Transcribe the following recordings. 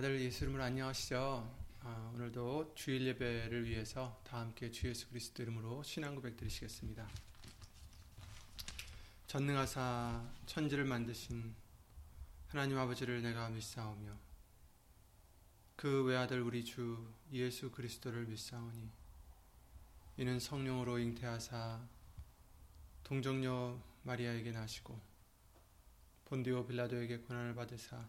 다들 예수 이름으로 안녕하시죠? 아, 오늘도 주일 예배를 위해서 다 함께 주 예수 그리스도 이름으로 신앙 고백 드리시겠습니다. 전능하사 천지를 만드신 하나님 아버지를 내가 믿사오며 그 외아들 우리 주 예수 그리스도를 믿사오니 이는 성령으로 잉태하사 동정녀 마리아에게 나시고 본디오 빌라도에게 고난을 받으사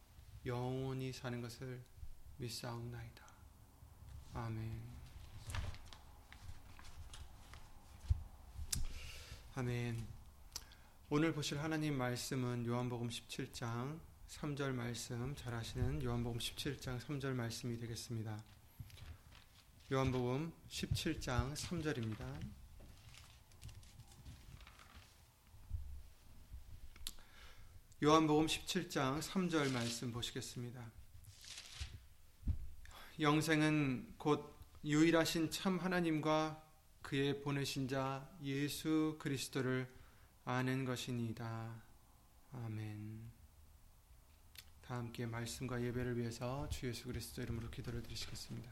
영원히 사는 것을 믿사옵나이다. 아멘. 아멘. 오늘 보실 하나님 말씀은 요한복음 17장 3절 말씀 잘 아시는 요한복음 17장 3절 말씀이 되겠습니다. 요한복음 17장 3절입니다. 요한복음 17장 3절 말씀 보시겠습니다. 영생은 곧 유일하신 참 하나님과 그의 보내신 자 예수 그리스도를 아는 것이니이다. 아멘. 다 함께 말씀과 예배를 위해서 주 예수 그리스도 이름으로 기도를 드리시겠습니다.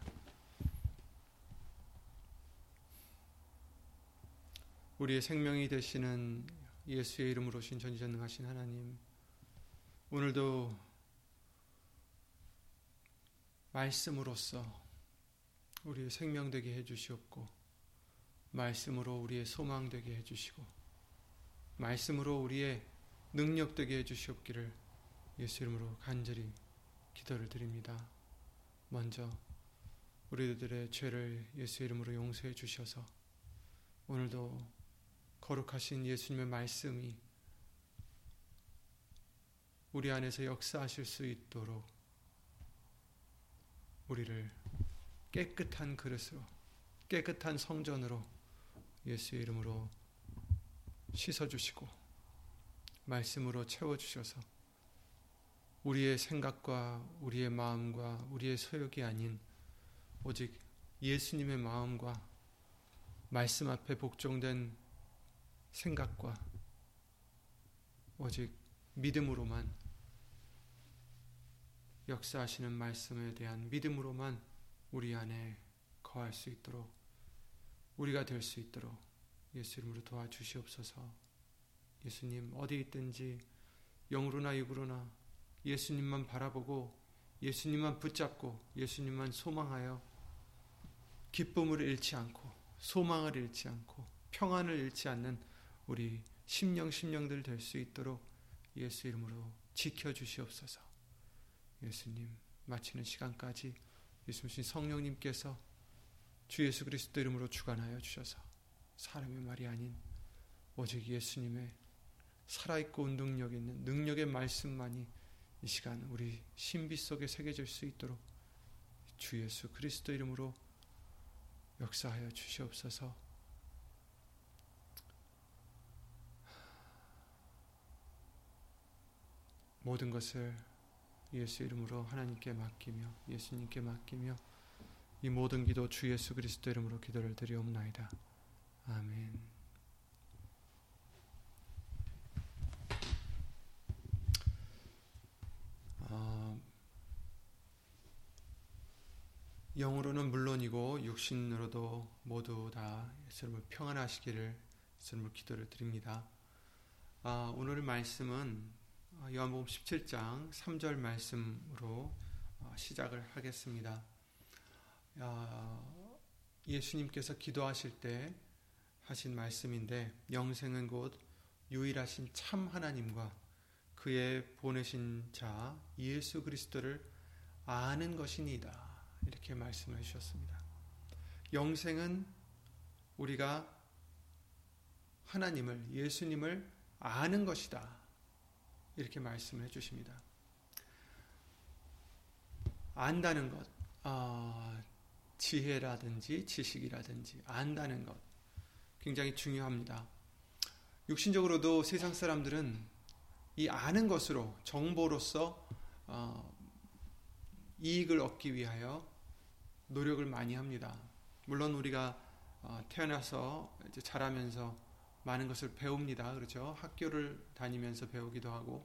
우리의 생명이 되시는 예수의 이름으로 신 전지전능하신 하나님 오늘도 말씀으로써 우리의 생명 되게 해주시옵고 말씀으로 우리의 소망 되게 해주시고 말씀으로 우리의 능력 되게 해주시옵기를 예수 이름으로 간절히 기도를 드립니다. 먼저 우리들의 죄를 예수 이름으로 용서해 주셔서 오늘도 거룩하신 예수님의 말씀이 우리 안에서 역사하실 수 있도록 우리를 깨끗한 그릇으로 깨끗한 성전으로 예수의 이름으로 씻어주시고 말씀으로 채워주셔서 우리의 생각과 우리의 마음과 우리의 소욕이 아닌 오직 예수님의 마음과 말씀 앞에 복종된 생각과 오직 믿음으로만 역사하시는 말씀에 대한 믿음으로만 우리 안에 거할 수 있도록 우리가 될 수 있도록 예수 이름으로 도와주시옵소서. 예수님 어디 있든지 영으로나 육으로나 예수님만 바라보고 예수님만 붙잡고 예수님만 소망하여 기쁨을 잃지 않고 소망을 잃지 않고 평안을 잃지 않는 우리 심령 심령들 될 수 있도록 예수 이름으로 지켜 주시옵소서. 예수님 마치는 시간까지 예수님 성령님께서 주 예수 그리스도 이름으로 주관하여 주셔서 사람의 말이 아닌 오직 예수님의 살아있고 능력 있는 능력의 말씀만이 이 시간 우리 신비 속에 새겨질 수 있도록 주 예수 그리스도 이름으로 역사하여 주시옵소서. 모든 것을 예수 이름으로 하나님께 맡기며 예수님께 맡기며 이 모든 기도 주 예수 그리스도 이름으로 기도를 드리옵나이다. 아멘. 어, 영으로는 물론이고 육신으로도 모두 다 예수님을 평안하시기를 예수님을 기도를 드립니다. 아, 오늘 말씀은 요한복음 17장 3절 말씀으로 어, 시작을 하겠습니다. 예수님께서 기도하실 때 하신 말씀인데 영생은 곧 유일하신 참 하나님과 그의 보내신 자 예수 그리스도를 아는 것이니다 이렇게 말씀해 주셨습니다. 영생은 우리가 하나님을 예수님을 아는 것이다. 이렇게 말씀해 주십니다. 안다는 것, 어, 지혜라든지 지식이라든지 안다는 것 굉장히 중요합니다. 육신적으로도 세상 사람들은 이 아는 것으로 정보로서 어, 이익을 얻기 위하여 노력을 많이 합니다. 물론 우리가 어, 태어나서 자라면서 많은 것을 배웁니다. 그렇죠? 학교를 다니면서 배우기도 하고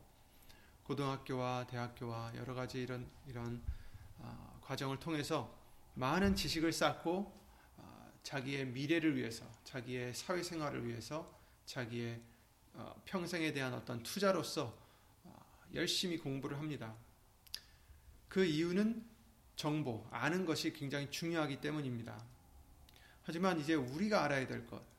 고등학교와 대학교와 여러 가지 이런 이런 어, 과정을 통해서 많은 지식을 쌓고 어, 자기의 미래를 위해서, 자기의 사회생활을 위해서, 자기의 어, 평생에 대한 어떤 투자로서 어, 열심히 공부를 합니다. 그 이유는 정보, 아는 것이 굉장히 중요하기 때문입니다. 하지만 이제 우리가 알아야 될 것,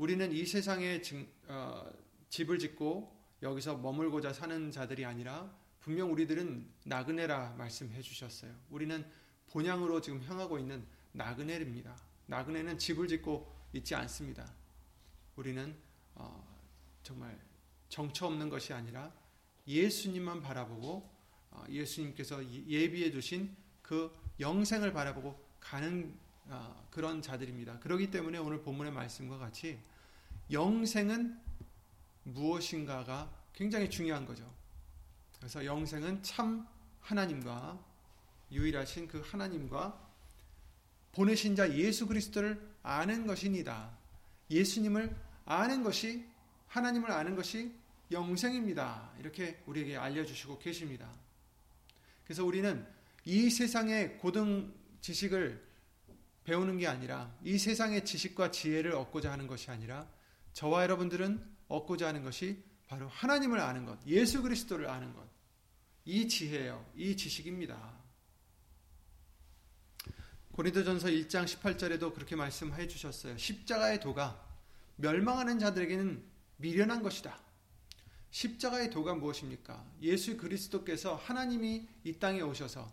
우리는 이 세상에 증, 어, 집을 짓고 여기서 머물고자 사는 자들이 아니라 분명 우리들은 나그네라 말씀해 주셨어요. 우리는 본향으로 지금 향하고 있는 나그네입니다. 나그네는 집을 짓고 있지 않습니다. 우리는 어, 정말 정처 없는 것이 아니라 예수님만 바라보고 어, 예수님께서 예비해 주신 그 영생을 바라보고 가는 어, 그런 자들입니다. 그렇기 때문에 오늘 본문의 말씀과 같이 영생은 무엇인가가 굉장히 중요한 거죠. 그래서 영생은 참 하나님과 유일하신 그 하나님과 보내신 자 예수 그리스도를 아는 것이니다. 예수님을 아는 것이 하나님을 아는 것이 영생입니다. 이렇게 우리에게 알려주시고 계십니다. 그래서 우리는 이 세상의 고등 지식을 배우는 게 아니라 이 세상의 지식과 지혜를 얻고자 하는 것이 아니라 저와 여러분들은 얻고자 하는 것이 바로 하나님을 아는 것, 예수 그리스도를 아는 것. 이 지혜요, 이 지식입니다. 고린도전서 1장 18절에도 그렇게 말씀해 주셨어요. 십자가의 도가 멸망하는 자들에게는 미련한 것이다. 십자가의 도가 무엇입니까? 예수 그리스도께서 하나님이 이 땅에 오셔서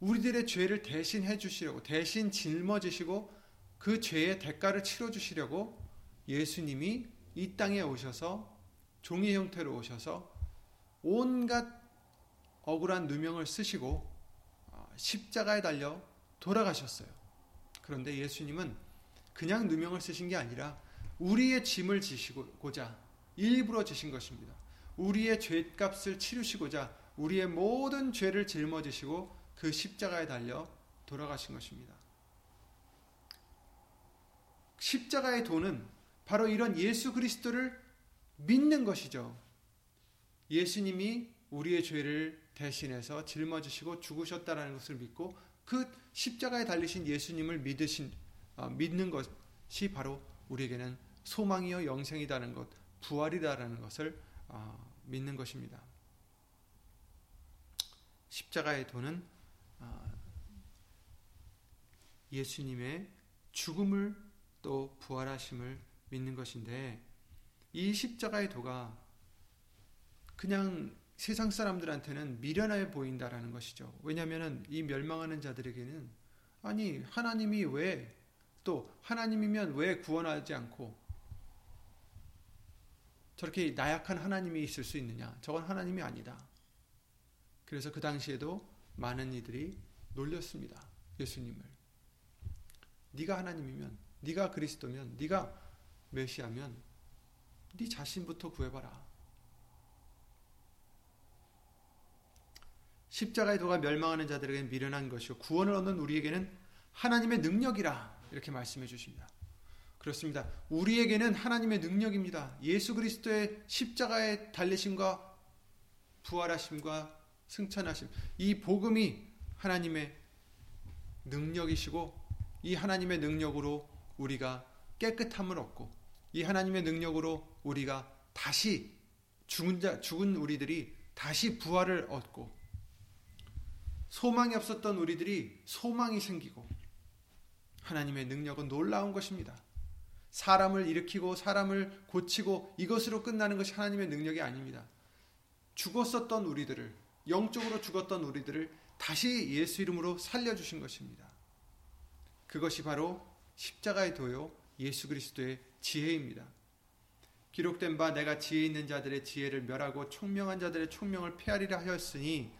우리들의 죄를 대신 해 주시려고 대신 짊어지시고 그 죄의 대가를 치러 주시려고 예수님이 이 땅에 오셔서 종의 형태로 오셔서 온갖 억울한 누명을 쓰시고 어, 십자가에 달려 돌아가셨어요. 그런데 예수님은 그냥 누명을 쓰신 게 아니라 우리의 짐을 지시고자 일부러 지신 것입니다. 우리의 죄값을 치르시고자 우리의 모든 죄를 짊어지시고 그 십자가에 달려 돌아가신 것입니다. 십자가의 도는 바로 이런 예수 그리스도를 믿는 것이죠. 예수님이 우리의 죄를 대신해서 짊어지시고 죽으셨다라는 것을 믿고 그 십자가에 달리신 예수님을 믿으신 어, 믿는 것이 바로 우리에게는 소망이요 영생이다는 것, 부활이다라는 것을 어, 믿는 것입니다. 십자가의 도는 어, 예수님의 죽음을 또 부활하심을 믿는 것인데 이 십자가의 도가 그냥 세상 사람들한테는 미련해 보인다라는 것이죠. 왜냐하면 이 멸망하는 자들에게는 아니 하나님이 왜 또 하나님이면 왜 구원하지 않고 저렇게 나약한 하나님이 있을 수 있느냐? 저건 하나님이 아니다. 그래서 그 당시에도 많은 이들이 놀렸습니다. 예수님을. 네가 하나님이면, 네가 그리스도면, 네가 메시아면 네 자신부터 구해봐라. 십자가의 도가 멸망하는 자들에게는 미련한 것이요 구원을 얻는 우리에게는 하나님의 능력이라 이렇게 말씀해 주십니다. 그렇습니다. 우리에게는 하나님의 능력입니다. 예수 그리스도의 십자가의 달리심과 부활하심과 승천하심 이 복음이 하나님의 능력이시고 이 하나님의 능력으로 우리가 깨끗함을 얻고 이 하나님의 능력으로 우리가 다시 죽은 자 죽은 우리들이 다시 부활을 얻고 소망이 없었던 우리들이 소망이 생기고 하나님의 능력은 놀라운 것입니다. 사람을 일으키고 사람을 고치고 이것으로 끝나는 것이 하나님의 능력이 아닙니다. 죽었었던 우리들을 영적으로 죽었던 우리들을 다시 예수 이름으로 살려주신 것입니다. 그것이 바로 십자가의 도요 예수 그리스도의 지혜입니다. 기록된 바 내가 지혜 있는 자들의 지혜를 멸하고 총명한 자들의 총명을 폐하리라 하였으니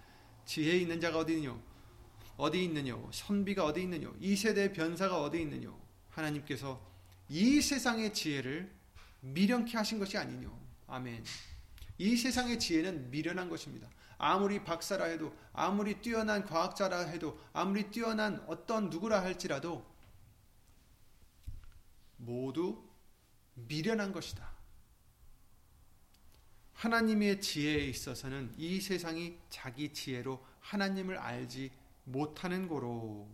지혜 있는 자가 어디 있느냐? 어디 있느냐? 선비가 어디 있느냐? 이 세대의 변사가 어디 있느냐? 하나님께서 이 세상의 지혜를 미련케 하신 것이 아니뇨. 아멘. 이 세상의 지혜는 미련한 것입니다. 아무리 박사라 해도, 아무리 뛰어난 과학자라 해도, 아무리 뛰어난 어떤 누구라 할지라도 모두 미련한 것이다. 하나님의 지혜에 있어서는 이 세상이 자기 지혜로 하나님을 알지 못하는 거로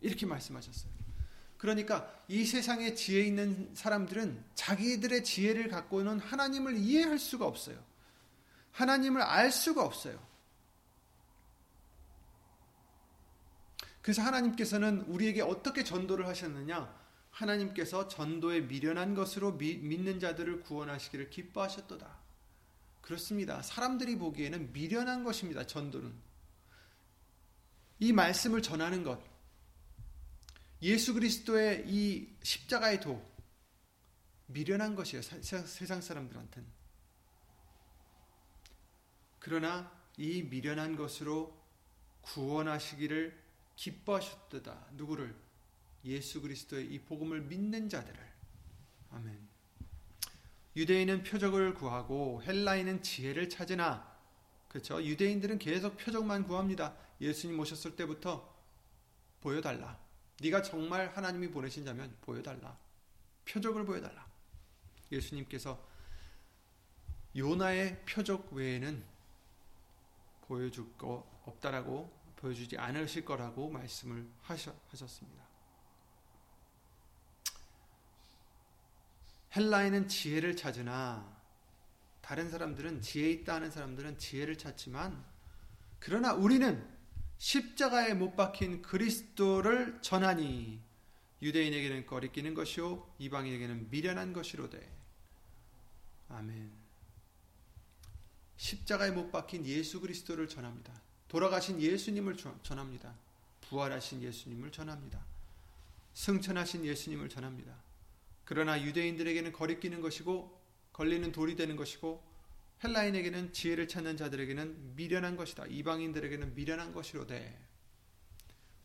이렇게 말씀하셨어요. 그러니까 이 세상에 지혜 있는 사람들은 자기들의 지혜를 갖고는 하나님을 이해할 수가 없어요. 하나님을 알 수가 없어요. 그래서 하나님께서는 우리에게 어떻게 전도를 하셨느냐? 하나님께서 전도에 미련한 것으로 미, 믿는 자들을 구원하시기를 기뻐하셨도다. 그렇습니다. 사람들이 보기에는 미련한 것입니다. 전도는. 이 말씀을 전하는 것. 예수 그리스도의 이 십자가의 도. 미련한 것이에요. 세상 사람들한테는. 그러나 이 미련한 것으로 구원하시기를 기뻐하셨다. 누구를? 예수 그리스도의 이 복음을 믿는 자들을. 아멘. 유대인은 표적을 구하고 헬라인은 지혜를 찾으나 그렇죠? 유대인들은 계속 표적만 구합니다. 예수님 오셨을 때부터 보여달라. 네가 정말 하나님이 보내신 자면 보여달라. 표적을 보여달라. 예수님께서 요나의 표적 외에는 보여줄 거 없다라고 보여주지 않으실 거라고 말씀을 하셨습니다. 헬라인은 지혜를 찾으나 다른 사람들은 지혜 있다 하는 사람들은 지혜를 찾지만 그러나 우리는 십자가에 못 박힌 그리스도를 전하니 유대인에게는 거리끼는 것이요 이방인에게는 미련한 것이로되 아멘. 십자가에 못 박힌 예수 그리스도를 전합니다. 돌아가신 예수님을 전합니다. 부활하신 예수님을 전합니다. 승천하신 예수님을 전합니다. 그러나 유대인들에게는 거리끼는 것이고 걸리는 돌이 되는 것이고 헬라인에게는 지혜를 찾는 자들에게는 미련한 것이다. 이방인들에게는 미련한 것이로되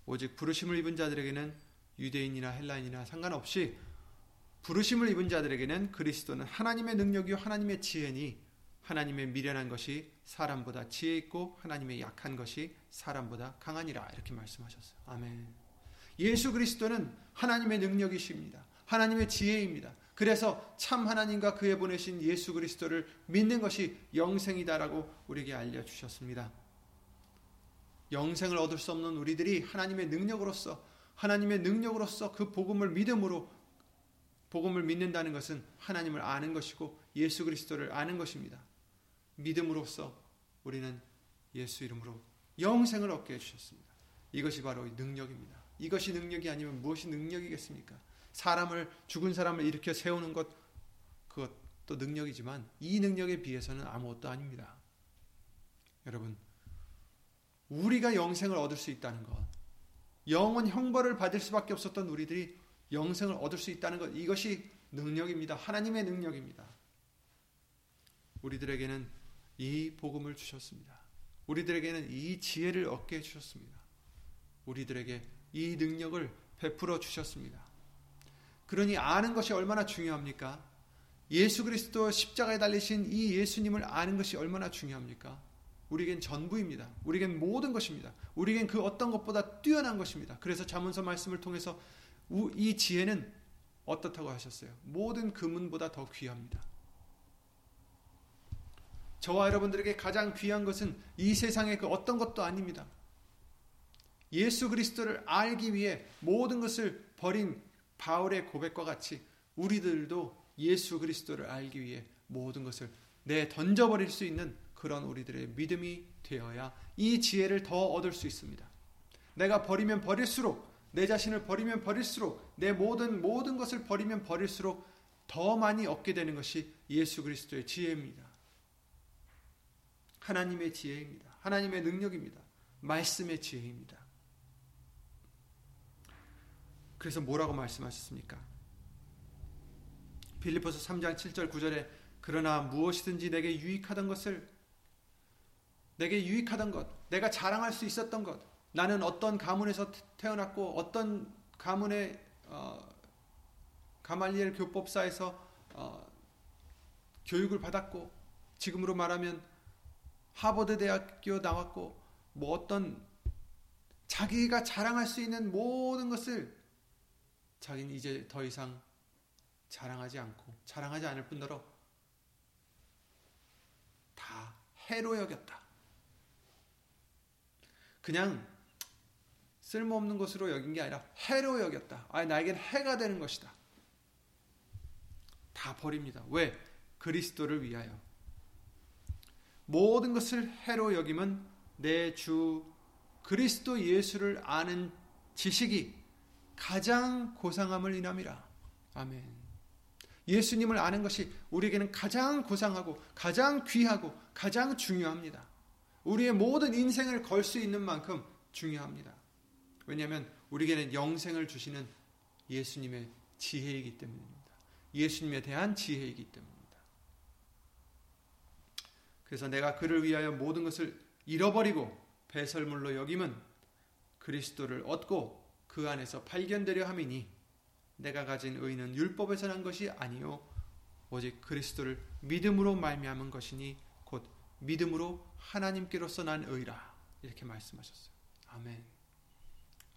오직 부르심을 입은 자들에게는 유대인이나 헬라인이나 상관없이 부르심을 입은 자들에게는 그리스도는 하나님의 능력이요 하나님의 지혜니 하나님의 미련한 것이 사람보다 지혜 있고 하나님의 약한 것이 사람보다 강하니라 이렇게 말씀하셨어요. 아멘. 예수 그리스도는 하나님의 능력이십니다. 하나님의 지혜입니다. 그래서 참 하나님과 그에 보내신 예수 그리스도를 믿는 것이 영생이다라고 우리에게 알려주셨습니다. 영생을 얻을 수 없는 우리들이 하나님의 능력으로서 하나님의 능력으로서 그 복음을 믿음으로 복음을 믿는다는 것은 하나님을 아는 것이고 예수 그리스도를 아는 것입니다. 믿음으로써 우리는 예수 이름으로 영생을 얻게 해주셨습니다. 이것이 바로 능력입니다. 이것이 능력이 아니면 무엇이 능력이겠습니까? 사람을 죽은 사람을 일으켜 세우는 것 그것도 능력이지만 이 능력에 비해서는 아무것도 아닙니다. 여러분 우리가 영생을 얻을 수 있다는 것 영원 형벌을 받을 수밖에 없었던 우리들이 영생을 얻을 수 있다는 것 이것이 능력입니다. 하나님의 능력입니다. 우리들에게는 이 복음을 주셨습니다. 우리들에게는 이 지혜를 얻게 해 주셨습니다. 우리들에게 이 능력을 베풀어 주셨습니다. 그러니 아는 것이 얼마나 중요합니까? 예수 그리스도 십자가에 달리신 이 예수님을 아는 것이 얼마나 중요합니까? 우리겐 전부입니다. 우리겐 모든 것입니다. 우리겐 그 어떤 것보다 뛰어난 것입니다. 그래서 자문서 말씀을 통해서 이 지혜는 어떻다고 하셨어요? 모든 금은보다 더 귀합니다. 저와 여러분들에게 가장 귀한 것은 이 세상의 그 어떤 것도 아닙니다. 예수 그리스도를 알기 위해 모든 것을 버린 바울의 고백과 같이 우리들도 예수 그리스도를 알기 위해 모든 것을 내 던져버릴 수 있는 그런 우리들의 믿음이 되어야 이 지혜를 더 얻을 수 있습니다. 내가 버리면 버릴수록 내 자신을 버리면 버릴수록 내 모든 모든 것을 버리면 버릴수록 더 많이 얻게 되는 것이 예수 그리스도의 지혜입니다. 하나님의 지혜입니다. 하나님의 능력입니다. 말씀의 지혜입니다. 그래서 뭐라고 말씀하셨습니까? 빌리포스 3장 7절 9절에 그러나 무엇이든지 내게 유익하던 것을 내게 유익하던 것, 내가 자랑할 수 있었던 것, 나는 어떤 가문에서 태어났고 어떤 가문의 어, 가말리엘 교법사에서 어, 교육을 받았고 지금으로 말하면 하버드 대학교 나왔고 뭐 어떤 자기가 자랑할 수 있는 모든 것을 자기는 이제 더 이상 자랑하지 않고 자랑하지 않을 뿐더러 다 해로 여겼다. 그냥 쓸모없는 것으로 여긴 게 아니라 해로 여겼다. 아, 나에겐 해가 되는 것이다. 다 버립니다. 왜? 그리스도를 위하여. 모든 것을 해로 여김은 내 주 그리스도 예수를 아는 지식이 가장 고상함을 인함이라. 아멘. 예수님을 아는 것이 우리에게는 가장 고상하고 가장 귀하고 가장 중요합니다. 우리의 모든 인생을 걸 수 있는 만큼 중요합니다. 왜냐하면 우리에게는 영생을 주시는 예수님의 지혜이기 때문입니다. 예수님에 대한 지혜이기 때문입니다. 그래서 내가 그를 위하여 모든 것을 잃어버리고 배설물로 여김은 그리스도를 얻고 그 안에서 발견되려 함이니 내가 가진 의는 율법에서 난 것이 아니요 오직 그리스도를 믿음으로 말미암은 것이니 곧 믿음으로 하나님께로서 난 의라 이렇게 말씀하셨어요. 아멘.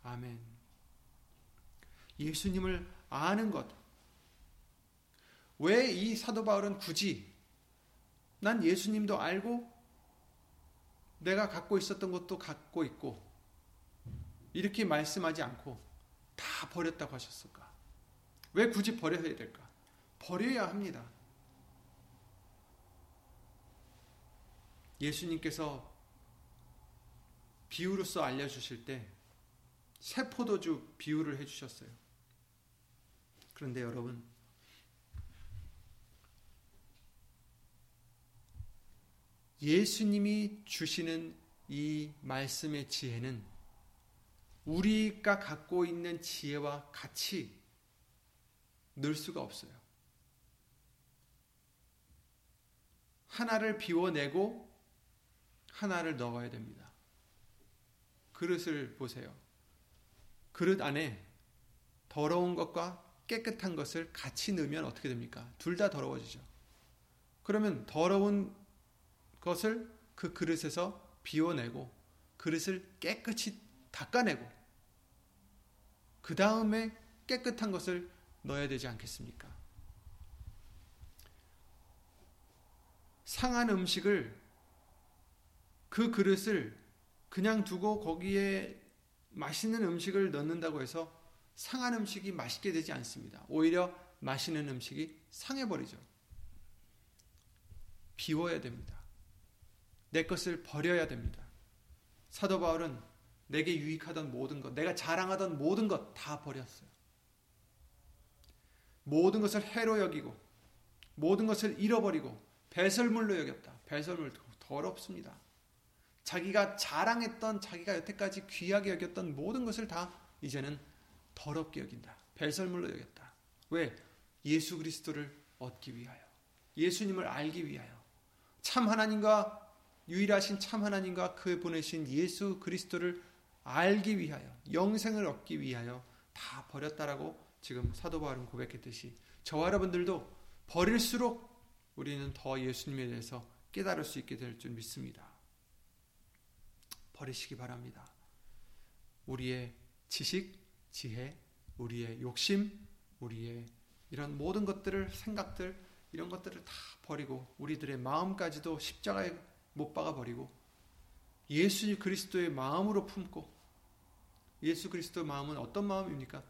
아멘. 예수님을 아는 것. 왜 이 사도 바울은 굳이 난 예수님도 알고 내가 갖고 있었던 것도 갖고 있고 이렇게 말씀하지 않고 다 버렸다고 하셨을까? 왜 굳이 버려야 될까? 버려야 합니다. 예수님께서 비유로서 알려주실 때 세포도주 비유를 해주셨어요. 그런데 여러분, 예수님이 주시는 이 말씀의 지혜는 우리가 갖고 있는 지혜와 같이 늘 수가 없어요. 하나를 비워내고 하나를 넣어야 됩니다. 그릇을 보세요. 그릇 안에 더러운 것과 깨끗한 것을 같이 넣으면 어떻게 됩니까? 둘 다 더러워지죠. 그러면 더러운 것을 그 그릇에서 비워내고 그릇을 깨끗이 닦아내고 그 다음에 깨끗한 것을 넣어야 되지 않겠습니까? 상한 음식을 그 그릇을 그냥 두고 거기에 맛있는 음식을 넣는다고 해서 상한 음식이 맛있게 되지 않습니다. 오히려 맛있는 음식이 상해버리죠. 비워야 됩니다. 내 것을 버려야 됩니다. 사도 바울은 내게 유익하던 모든 것, 내가 자랑하던 모든 것 다 버렸어요. 모든 것을 해로 여기고, 모든 것을 잃어버리고, 배설물로 여겼다. 배설물 더럽습니다. 자기가 자랑했던 자기가 여태까지 귀하게 여겼던 모든 것을 다 이제는 더럽게 여긴다. 배설물로 여겼다. 왜? 예수 그리스도를 얻기 위하여. 예수님을 알기 위하여. 참 하나님과 유일하신 참 하나님과 그 보내신 예수 그리스도를 알기 위하여 영생을 얻기 위하여 다 버렸다라고 지금 사도 바울은 고백했듯이 저와 여러분들도 버릴수록 우리는 더 예수님에 대해서 깨달을 수 있게 될 줄 믿습니다. 버리시기 바랍니다. 우리의 지식, 지혜, 우리의 욕심, 우리의 이런 모든 것들을 생각들 이런 것들을 다 버리고 우리들의 마음까지도 십자가에 못 박아 버리고 예수 그리스도의 마음으로 품고 예수 그리스도의 마음은 어떤 마음입니까?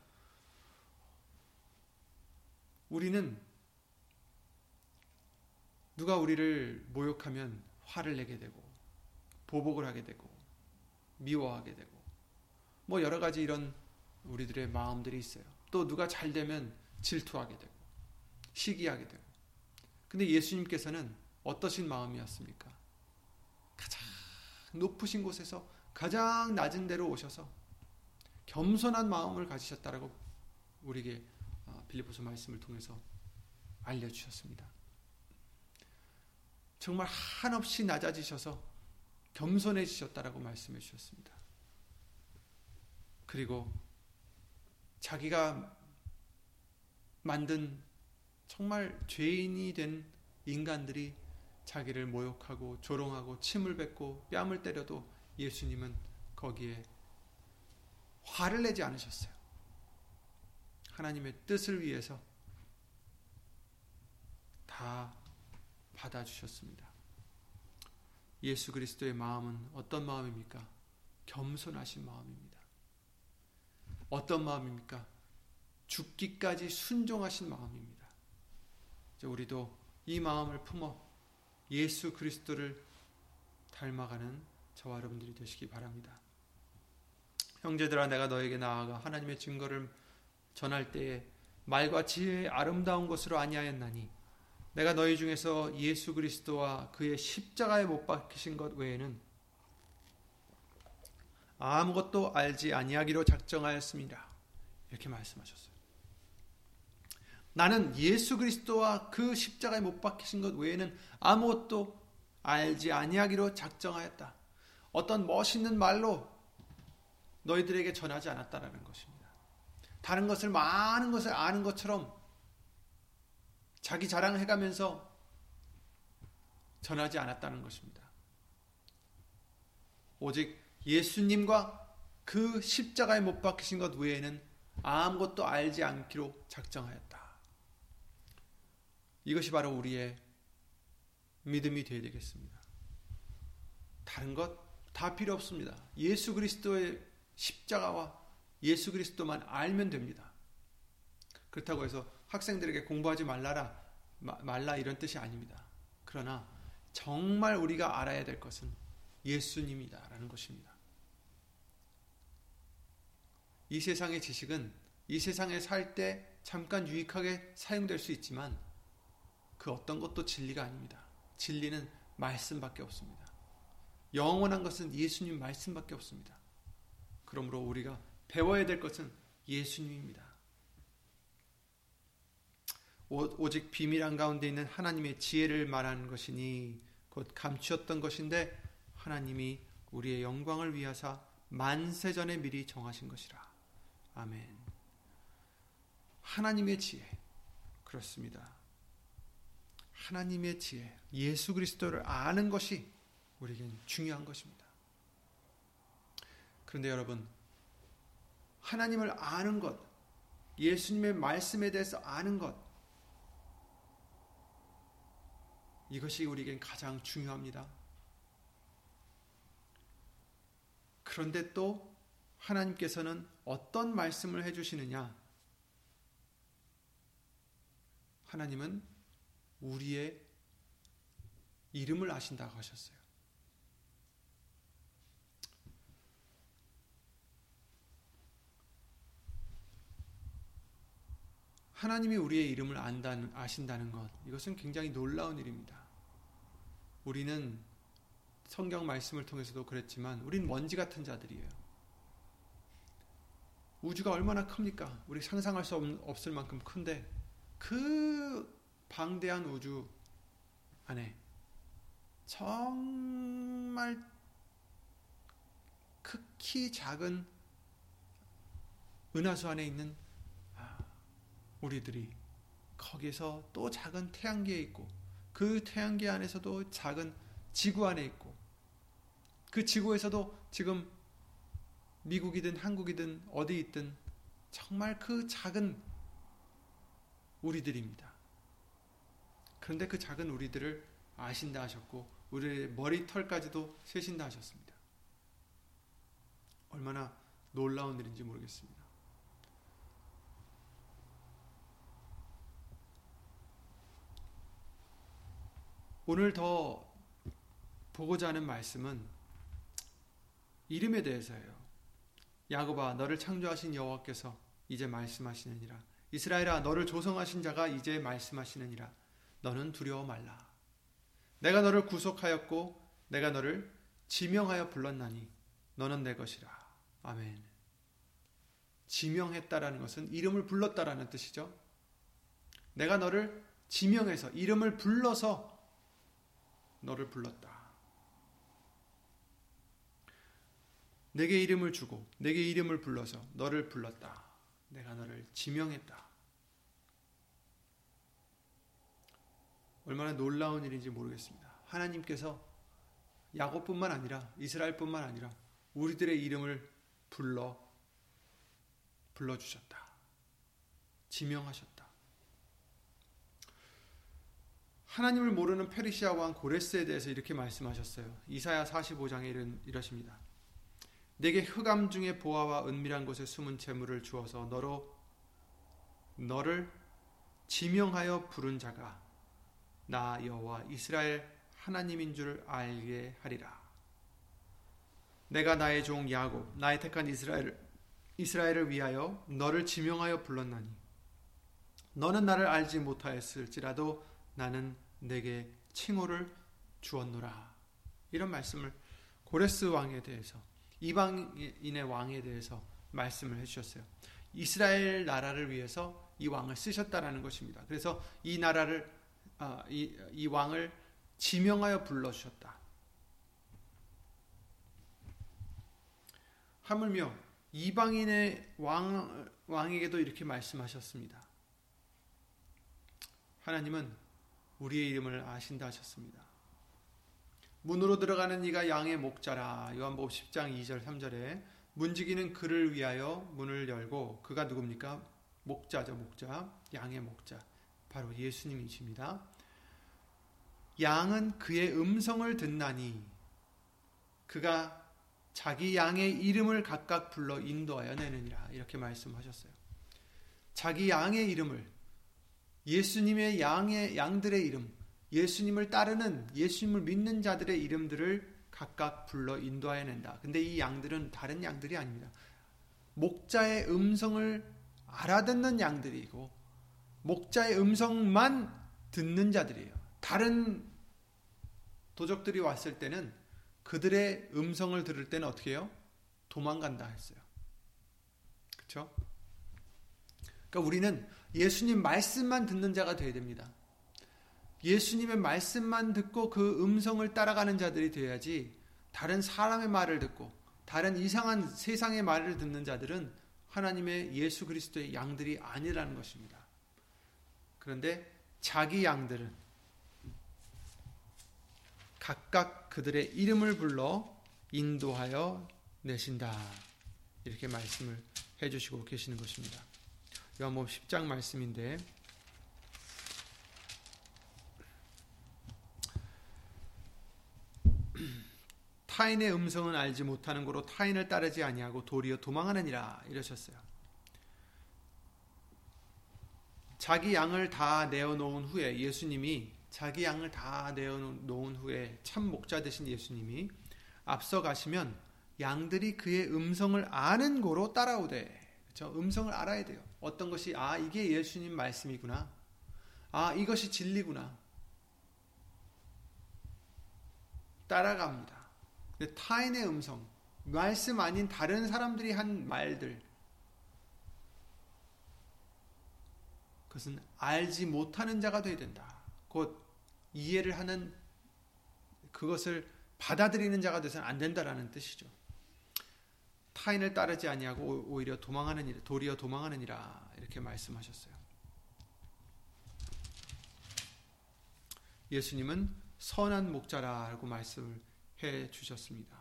우리는 누가 우리를 모욕하면 화를 내게 되고 보복을 하게 되고 미워하게 되고 뭐 여러 가지 이런 우리들의 마음들이 있어요. 또 누가 잘 되면 질투하게 되고 시기하게 되고. 근데 예수님께서는 어떠신 마음이었습니까? 높으신 곳에서 가장 낮은 데로 오셔서 겸손한 마음을 가지셨다라고 우리에게 아, 빌리포스 말씀을 통해서 알려주셨습니다. 정말 한없이 낮아지셔서 겸손해지셨다라고 말씀해 주셨습니다. 그리고 자기가 만든 정말 죄인이 된 인간들이 자기를 모욕하고 조롱하고 침을 뱉고 뺨을 때려도 예수님은 거기에 화를 내지 않으셨어요. 하나님의 뜻을 위해서 다 받아주셨습니다. 예수 그리스도의 마음은 어떤 마음입니까? 겸손하신 마음입니다. 어떤 마음입니까? 죽기까지 순종하신 마음입니다. 우리도 이 마음을 품어 예수 그리스도를 닮아가는 저와 여러분들이 되시기 바랍니다. 형제들아 내가 너에게 나아가 하나님의 증거를 전할 때에 말과 지혜의 아름다운 것으로 아니하였나니 내가 너희 중에서 예수 그리스도와 그의 십자가에 못 박히신 것 외에는 아무것도 알지 아니하기로 작정하였습니다. 이렇게 말씀하셨어요. 나는 예수 그리스도와 그 십자가에 못 박히신 것 외에는 아무것도 알지 아니하기로 작정하였다. 어떤 멋있는 말로 너희들에게 전하지 않았다라는 것입니다. 다른 것을 많은 것을 아는 것처럼 자기 자랑해 가면서 전하지 않았다는 것입니다. 오직 예수님과 그 십자가에 못 박히신 것 외에는 아무것도 알지 않기로 작정하였다. 이것이 바로 우리의 믿음이 되어야 되겠습니다. 다른 것 다 필요 없습니다. 예수 그리스도의 십자가와 예수 그리스도만 알면 됩니다. 그렇다고 해서 학생들에게 공부하지 말라라 말라 이런 뜻이 아닙니다. 그러나 정말 우리가 알아야 될 것은 예수님이다라는 것입니다. 이 세상의 지식은 이 세상에 살 때 잠깐 유익하게 사용될 수 있지만 그 어떤 것도 진리가 아닙니다. 진리는 말씀밖에 없습니다. 영원한 것은 예수님 말씀밖에 없습니다. 그러므로 우리가 배워야 될 것은 예수님입니다. 오직 비밀 한가운데 있는 하나님의 지혜를 말하는 것이니 곧 감추었던 것인데 하나님이 우리의 영광을 위하사 만세전에 미리 정하신 것이라. 아멘. 하나님의 지혜. 그렇습니다. 하나님의 지혜, 예수 그리스도를 아는 것이 우리에겐 중요한 것입니다. 그런데 여러분, 하나님을 아는 것, 예수님의 말씀에 대해서 아는 것, 이것이 우리에겐 가장 중요합니다. 그런데 또 하나님께서는 어떤 말씀을 해주시느냐? 하나님은 우리의 이름을 아신다고 하셨어요. 하나님이 우리의 이름을 안다는, 아신다는 것, 이것은 굉장히 놀라운 일입니다. 우리는 성경 말씀을 통해서도 그랬지만, 우린 먼지 같은 자들이에요. 우주가 얼마나 큽니까? 우리 상상할 수 없을 만큼 큰데, 그 방대한 우주 안에 정말 극히 작은 은하수 안에 있는 아, 우리들이 거기서 또 작은 태양계에 있고 그 태양계 안에서도 작은 지구 안에 있고 그 지구에서도 지금 미국이든 한국이든 어디 있든 정말 그 작은 우리들입니다. 그런데 그 작은 우리들을 아신다 하셨고 우리의 머리털까지도 세신다 하셨습니다. 얼마나 놀라운 일인지 모르겠습니다. 오늘 더 보고자 하는 말씀은 이름에 대해서예요. 야곱아 너를 창조하신 여호와께서 이제 말씀하시느니라. 이스라엘아 너를 조성하신 자가 이제 말씀하시느니라. 너는 두려워 말라. 내가 너를 구속하였고 내가 너를 지명하여 불렀나니 너는 내 것이라. 아멘. 지명했다라는 것은 이름을 불렀다라는 뜻이죠. 내가 너를 지명해서 이름을 불러서 너를 불렀다. 내게 이름을 주고 내게 이름을 불러서 너를 불렀다. 내가 너를 지명했다. 얼마나 놀라운 일인지 모르겠습니다. 하나님께서 야곱뿐만 아니라 이스라엘뿐만 아니라 우리들의 이름을 불러 불러 주셨다. 지명하셨다. 하나님을 모르는 페르시아 왕 고레스에 대해서 이렇게 말씀하셨어요. 이사야 45장에 이러십니다. 내게 흑암 중에 보아와 은밀한 곳에 숨은 재물을 주어서 너로 너를 지명하여 부른 자가 나 여호와 이스라엘 하나님인 줄 알게 하리라. 내가 나의 종 야곱 나의 택한 이스라엘 이스라엘을 위하여 너를 지명하여 불렀나니 너는 나를 알지 못하였을지라도 나는 내게 칭호를 주었노라. 이런 말씀을 고레스 왕에 대해서 이방인의 왕에 대해서 말씀을 해 주셨어요. 이스라엘 나라를 위해서 이 왕을 쓰셨다라는 것입니다. 그래서 이 나라를 아, 이, 이 왕을 지명하여 불러주셨다. 하물며 이방인의 왕, 왕에게도 이렇게 말씀하셨습니다. 하나님은 우리의 이름을 아신다 하셨습니다. 문으로 들어가는 이가 양의 목자라. 요한복음 10장 2절 3절에 문지기는 그를 위하여 문을 열고 그가 누굽니까? 목자죠, 목자. 양의 목자. 바로 예수님이십니다. 양은 그의 음성을 듣나니 그가 자기 양의 이름을 각각 불러 인도하여 내느니라. 이렇게 말씀하셨어요. 자기 양의 이름을 예수님의 양의 양들의 이름, 예수님을 따르는 예수님을 믿는 자들의 이름들을 각각 불러 인도하여 낸다. 근데 이 양들은 다른 양들이 아닙니다. 목자의 음성을 알아듣는 양들이고 목자의 음성만 듣는 자들이에요. 다른 도적들이 왔을 때는 그들의 음성을 들을 때는 어떻게 해요? 도망간다 했어요. 그렇죠? 그러니까 우리는 예수님 말씀만 듣는 자가 되어야 됩니다. 예수님의 말씀만 듣고 그 음성을 따라가는 자들이 되어야지 다른 사람의 말을 듣고 다른 이상한 세상의 말을 듣는 자들은 하나님의 예수 그리스도의 양들이 아니라는 것입니다. 그런데 자기 양들은 각각 그들의 이름을 불러 인도하여 내신다. 이렇게 말씀을 해 주시고 계시는 것입니다. 요한복음 10장 말씀인데 타인의 음성은 알지 못하는 거로 타인을 따르지 아니하고 도리어 도망하느니라 이러셨어요. 자기 양을 다 내어 놓은 후에 예수님이 자기 양을 다 내어 놓은 후에 참 목자 되신 예수님이 앞서 가시면 양들이 그의 음성을 아는 고로 따라오되 그렇죠? 음성을 알아야 돼요. 어떤 것이 아 이게 예수님 말씀이구나. 아 이것이 진리구나. 따라갑니다. 타인의 음성, 말씀 아닌 다른 사람들이 한 말들, 그것은 알지 못하는 자가 되어야 된다. 곧 이해를 하는 그것을 받아들이는 자가 되서는 안 된다라는 뜻이죠. 타인을 따르지 아니하고 오히려 도망하는 일, 도리어 도망하느니라 이렇게 말씀하셨어요. 예수님은 선한 목자라고 말씀을 해 주셨습니다.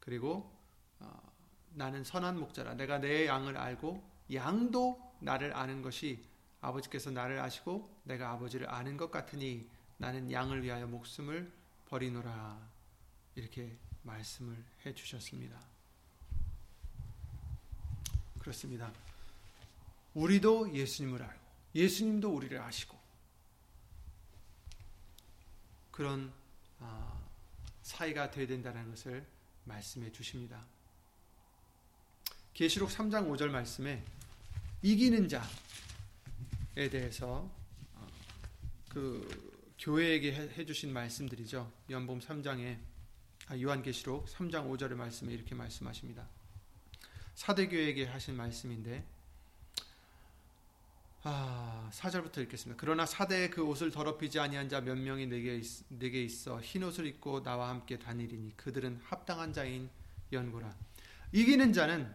그리고 어, 나는 선한 목자라. 내가 내 양을 알고 양도 나를 아는 것이 아버지께서 나를 아시고 내가 아버지를 아는 것 같으니 나는 양을 위하여 목숨을 버리노라. 이렇게 말씀을 해 주셨습니다. 그렇습니다. 우리도 예수님을 알고 예수님도 우리를 아시고 그런 아, 사이가 되어야 된다는 것을 말씀해 주십니다. 계시록 3장 5절 말씀에 이기는 자에 대해서 어, 그 교회에게 해 주신 말씀들이죠. 연봉 3장에 아, 요한계시록 3장 5절의 말씀에 이렇게 말씀하십니다. 사대교회에게 하신 말씀인데 아, 4절부터 읽겠습니다. 그러나 사대의 그 옷을 더럽히지 아니한 자 몇 명이 내게, 있, 내게 있어 흰 옷을 입고 나와 함께 다니리니 그들은 합당한 자인 연고라. 이기는 자는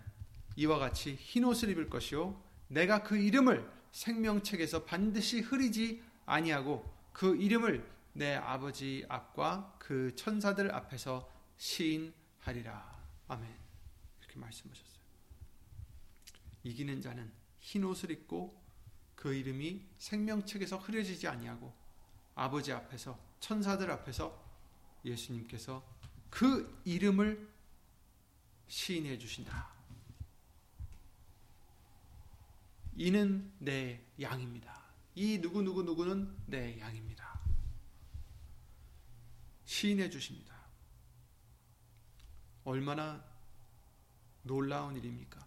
이와 같이 흰 옷을 입을 것이요 내가 그 이름을 생명책에서 반드시 흐리지 아니하고 그 이름을 내 아버지 앞과 그 천사들 앞에서 시인하리라. 아멘. 이렇게 말씀하셨어요. 이기는 자는 흰 옷을 입고 그 이름이 생명책에서 흐려지지 아니하고 아버지 앞에서 천사들 앞에서 예수님께서 그 이름을 시인해 주신다. 이는 내 양입니다. 이 누구 누구 누구는 내 양입니다. 시인해 주십니다. 얼마나 놀라운 일입니까?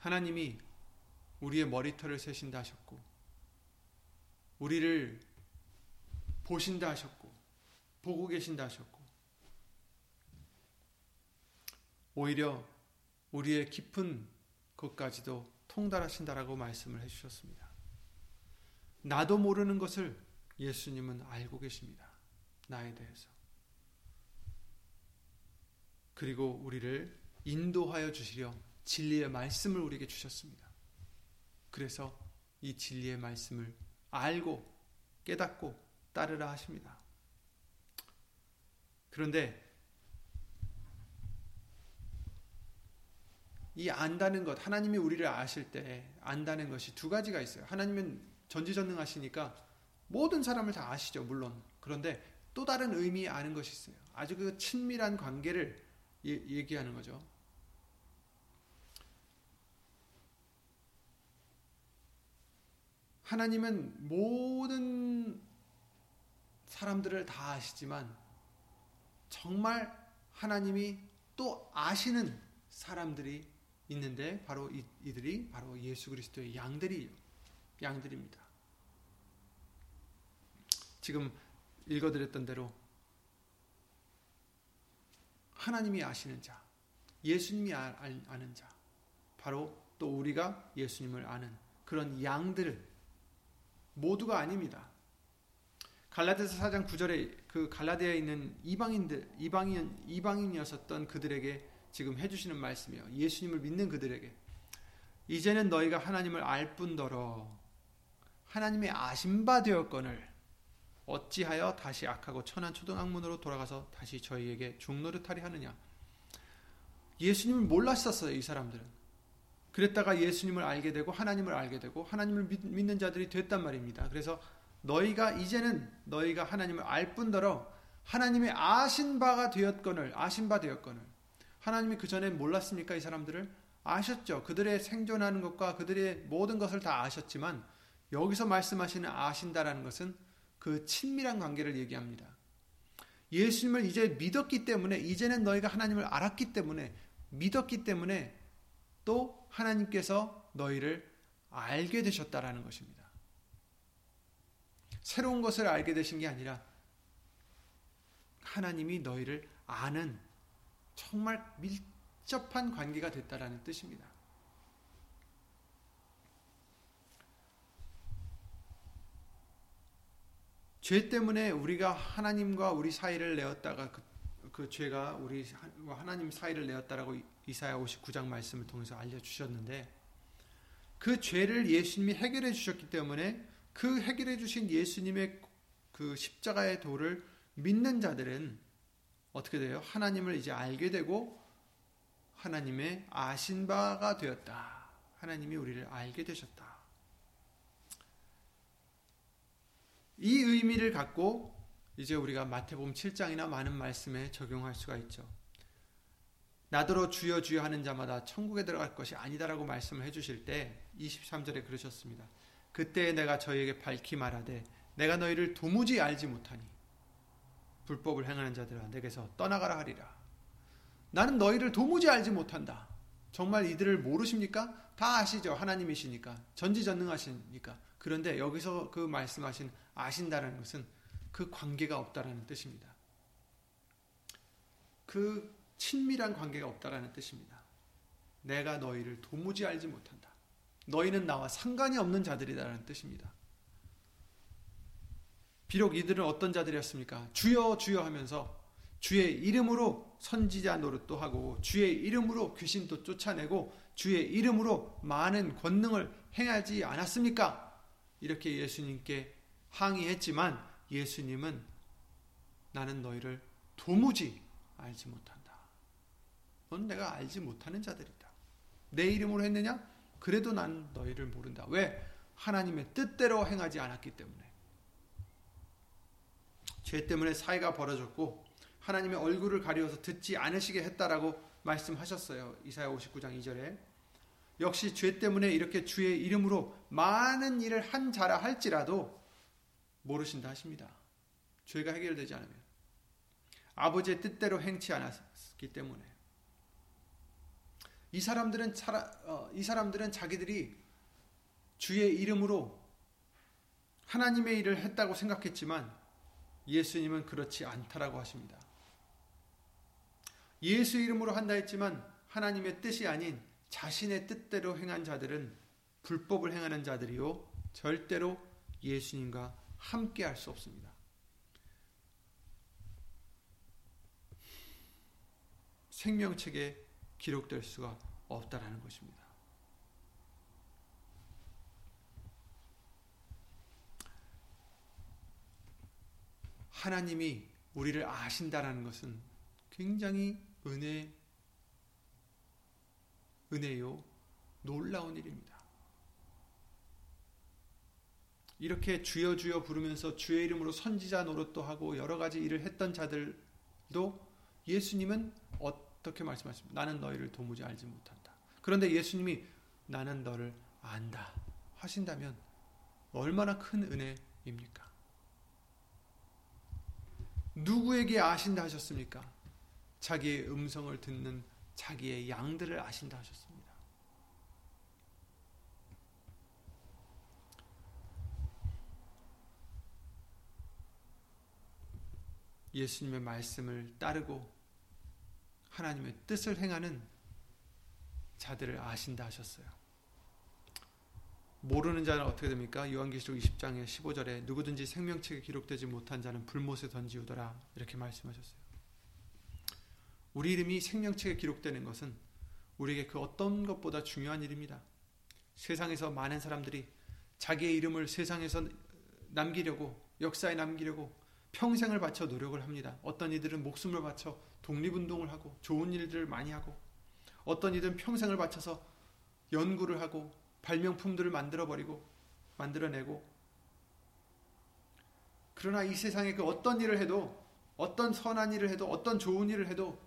하나님이 우리의 머리털을 세신다 하셨고, 우리를 보신다 하셨고, 보고 계신다 하셨고, 오히려 우리의 깊은 것까지도 통달하신다라고 말씀을 해주셨습니다. 나도 모르는 것을 예수님은 알고 계십니다. 나에 대해서. 그리고 우리를 인도하여 주시려 진리의 말씀을 우리에게 주셨습니다. 그래서 이 진리의 말씀을 알고 깨닫고 따르라 하십니다. 그런데 이 안다는 것, 하나님이 우리를 아실 때 안다는 것이 두 가지가 있어요. 하나님은 전지전능하시니까 모든 사람을 다 아시죠, 물론. 그런데 또 다른 의미 아는 것이 있어요. 아주 그 친밀한 관계를 얘기하는 거죠. 하나님은 모든 사람들을 다 아시지만 정말 하나님이 또 아시는 사람들이 있는데 바로 이, 이들이 바로 예수 그리스도의 양들이 양들입니다. 지금 읽어드렸던 대로 하나님이 아시는 자, 예수님이 아, 아는 자, 바로 또 우리가 예수님을 아는 그런 양들을 모두가 아닙니다. 갈라디아서 4장 9절에 그 갈라디아에 있는 이방인들 이방인 이방인이었었던 그들에게 지금 해 주시는 말씀이에요. 예수님을 믿는 그들에게 이제는 너희가 하나님을 알 뿐더러 하나님의 아신 바 되었거늘 어찌하여 다시 악하고 천한 초등학문으로 돌아가서 다시 저희에게 중노릇하리 하느냐. 예수님을 몰랐었어요, 이 사람들은. 그랬다가 예수님을 알게 되고 하나님을 알게 되고 하나님을 믿는 자들이 됐단 말입니다. 그래서 너희가 이제는 너희가 하나님을 알 뿐더러 하나님의 아신 바가 되었거늘 아신 바 되었거늘 하나님이 그 전에 몰랐습니까 이 사람들을 아셨죠. 그들의 생존하는 것과 그들의 모든 것을 다 아셨지만 여기서 말씀하시는 아신다라는 것은 그 친밀한 관계를 얘기합니다. 예수님을 이제 믿었기 때문에 이제는 너희가 하나님을 알았기 때문에 믿었기 때문에 또 하나님께서 너희를 알게 되셨다라는 것입니다. 새로운 것을 알게 되신 게 아니라 하나님이 너희를 아는 정말 밀접한 관계가 됐다라는 뜻입니다. 죄 때문에 우리가 하나님과 우리 사이를 내었다가 그, 그 죄가 우리 하나님 사이를 내었다라고 이사야 59장 말씀을 통해서 알려주셨는데 그 죄를 예수님이 해결해 주셨기 때문에 그 해결해 주신 예수님의 그 십자가의 도를 믿는 자들은 어떻게 돼요? 하나님을 이제 알게 되고 하나님의 아신 바가 되었다. 하나님이 우리를 알게 되셨다. 이 의미를 갖고 이제 우리가 마태복음 7장이나 많은 말씀에 적용할 수가 있죠. 나더러 주여 주여 하는 자마다 천국에 들어갈 것이 아니다라고 말씀을 해 주실 때 23절에 그러셨습니다. 그때 내가 저희에게 밝히 말하되 내가 너희를 도무지 알지 못하니 불법을 행하는 자들아 내게서 떠나가라 하리라. 나는 너희를 도무지 알지 못한다. 정말 이들을 모르십니까? 다 아시죠. 하나님이시니까 전지전능하시니까. 그런데 여기서 그 말씀하신 아신다라는 것은 그 관계가 없다라는 뜻입니다. 그 친밀한 관계가 없다라는 뜻입니다. 내가 너희를 도무지 알지 못한다. 너희는 나와 상관이 없는 자들이다라는 뜻입니다. 비록 이들은 어떤 자들이었습니까? 주여 주여 하면서 주의 이름으로 선지자 노릇도 하고 주의 이름으로 귀신도 쫓아내고 주의 이름으로 많은 권능을 행하지 않았습니까? 이렇게 예수님께 항의했지만 예수님은 나는 너희를 도무지 알지 못한다. 넌 내가 알지 못하는 자들이다. 내 이름으로 했느냐? 그래도 난 너희를 모른다. 왜? 하나님의 뜻대로 행하지 않았기 때문에. 죄 때문에 사이가 벌어졌고 하나님의 얼굴을 가리워서 듣지 않으시게 했다라고 말씀하셨어요. 이사야 59장 2절에. 역시 죄 때문에 이렇게 주의 이름으로 많은 일을 한 자라 할지라도 모르신다 하십니다. 죄가 해결되지 않으면 아버지의 뜻대로 행치 않았기 때문에 이 사람들은 차라, 어, 이 사람들은 자기들이 주의 이름으로 하나님의 일을 했다고 생각했지만 예수님은 그렇지 않다라고 하십니다. 예수 이름으로 한다 했지만 하나님의 뜻이 아닌 자신의 뜻대로 행한 자들은 불법을 행하는 자들이요 절대로 예수님과 함께 할 수 없습니다. 생명책에 기록될 수가 없다라는 것입니다. 하나님이 우리를 아신다라는 것은 굉장히 은혜 은혜요 놀라운 일입니다. 이렇게 주여 주여 부르면서 주의 이름으로 선지자 노릇도 하고 여러 가지 일을 했던 자들도 예수님은 어떻게 말씀하십니까? 나는 너희를 도무지 알지 못한다. 그런데 예수님이 나는 너를 안다 하신다면 얼마나 큰 은혜입니까? 누구에게 아신다 하셨습니까? 자기의 음성을 듣는 자기의 양들을 아신다 하셨습니다. 예수님의 말씀을 따르고 하나님의 뜻을 행하는 자들을 아신다 하셨어요. 모르는 자는 어떻게 됩니까? 요한계시록 20장의 15절에 누구든지 생명책에 기록되지 못한 자는 불못에 던지우더라 이렇게 말씀하셨어요. 우리 이름이 생명책에 기록되는 것은 우리에게 그 어떤 것보다 중요한 일입니다. 세상에서 많은 사람들이 자기의 이름을 세상에서 남기려고 역사에 남기려고 평생을 바쳐 노력을 합니다. 어떤 이들은 목숨을 바쳐 독립운동을 하고 좋은 일들을 많이 하고 어떤 이들은 평생을 바쳐서 연구를 하고 발명품들을 만들어 버리고 만들어내고 그러나 이 세상에 그 어떤 일을 해도 어떤 선한 일을 해도 어떤 좋은 일을 해도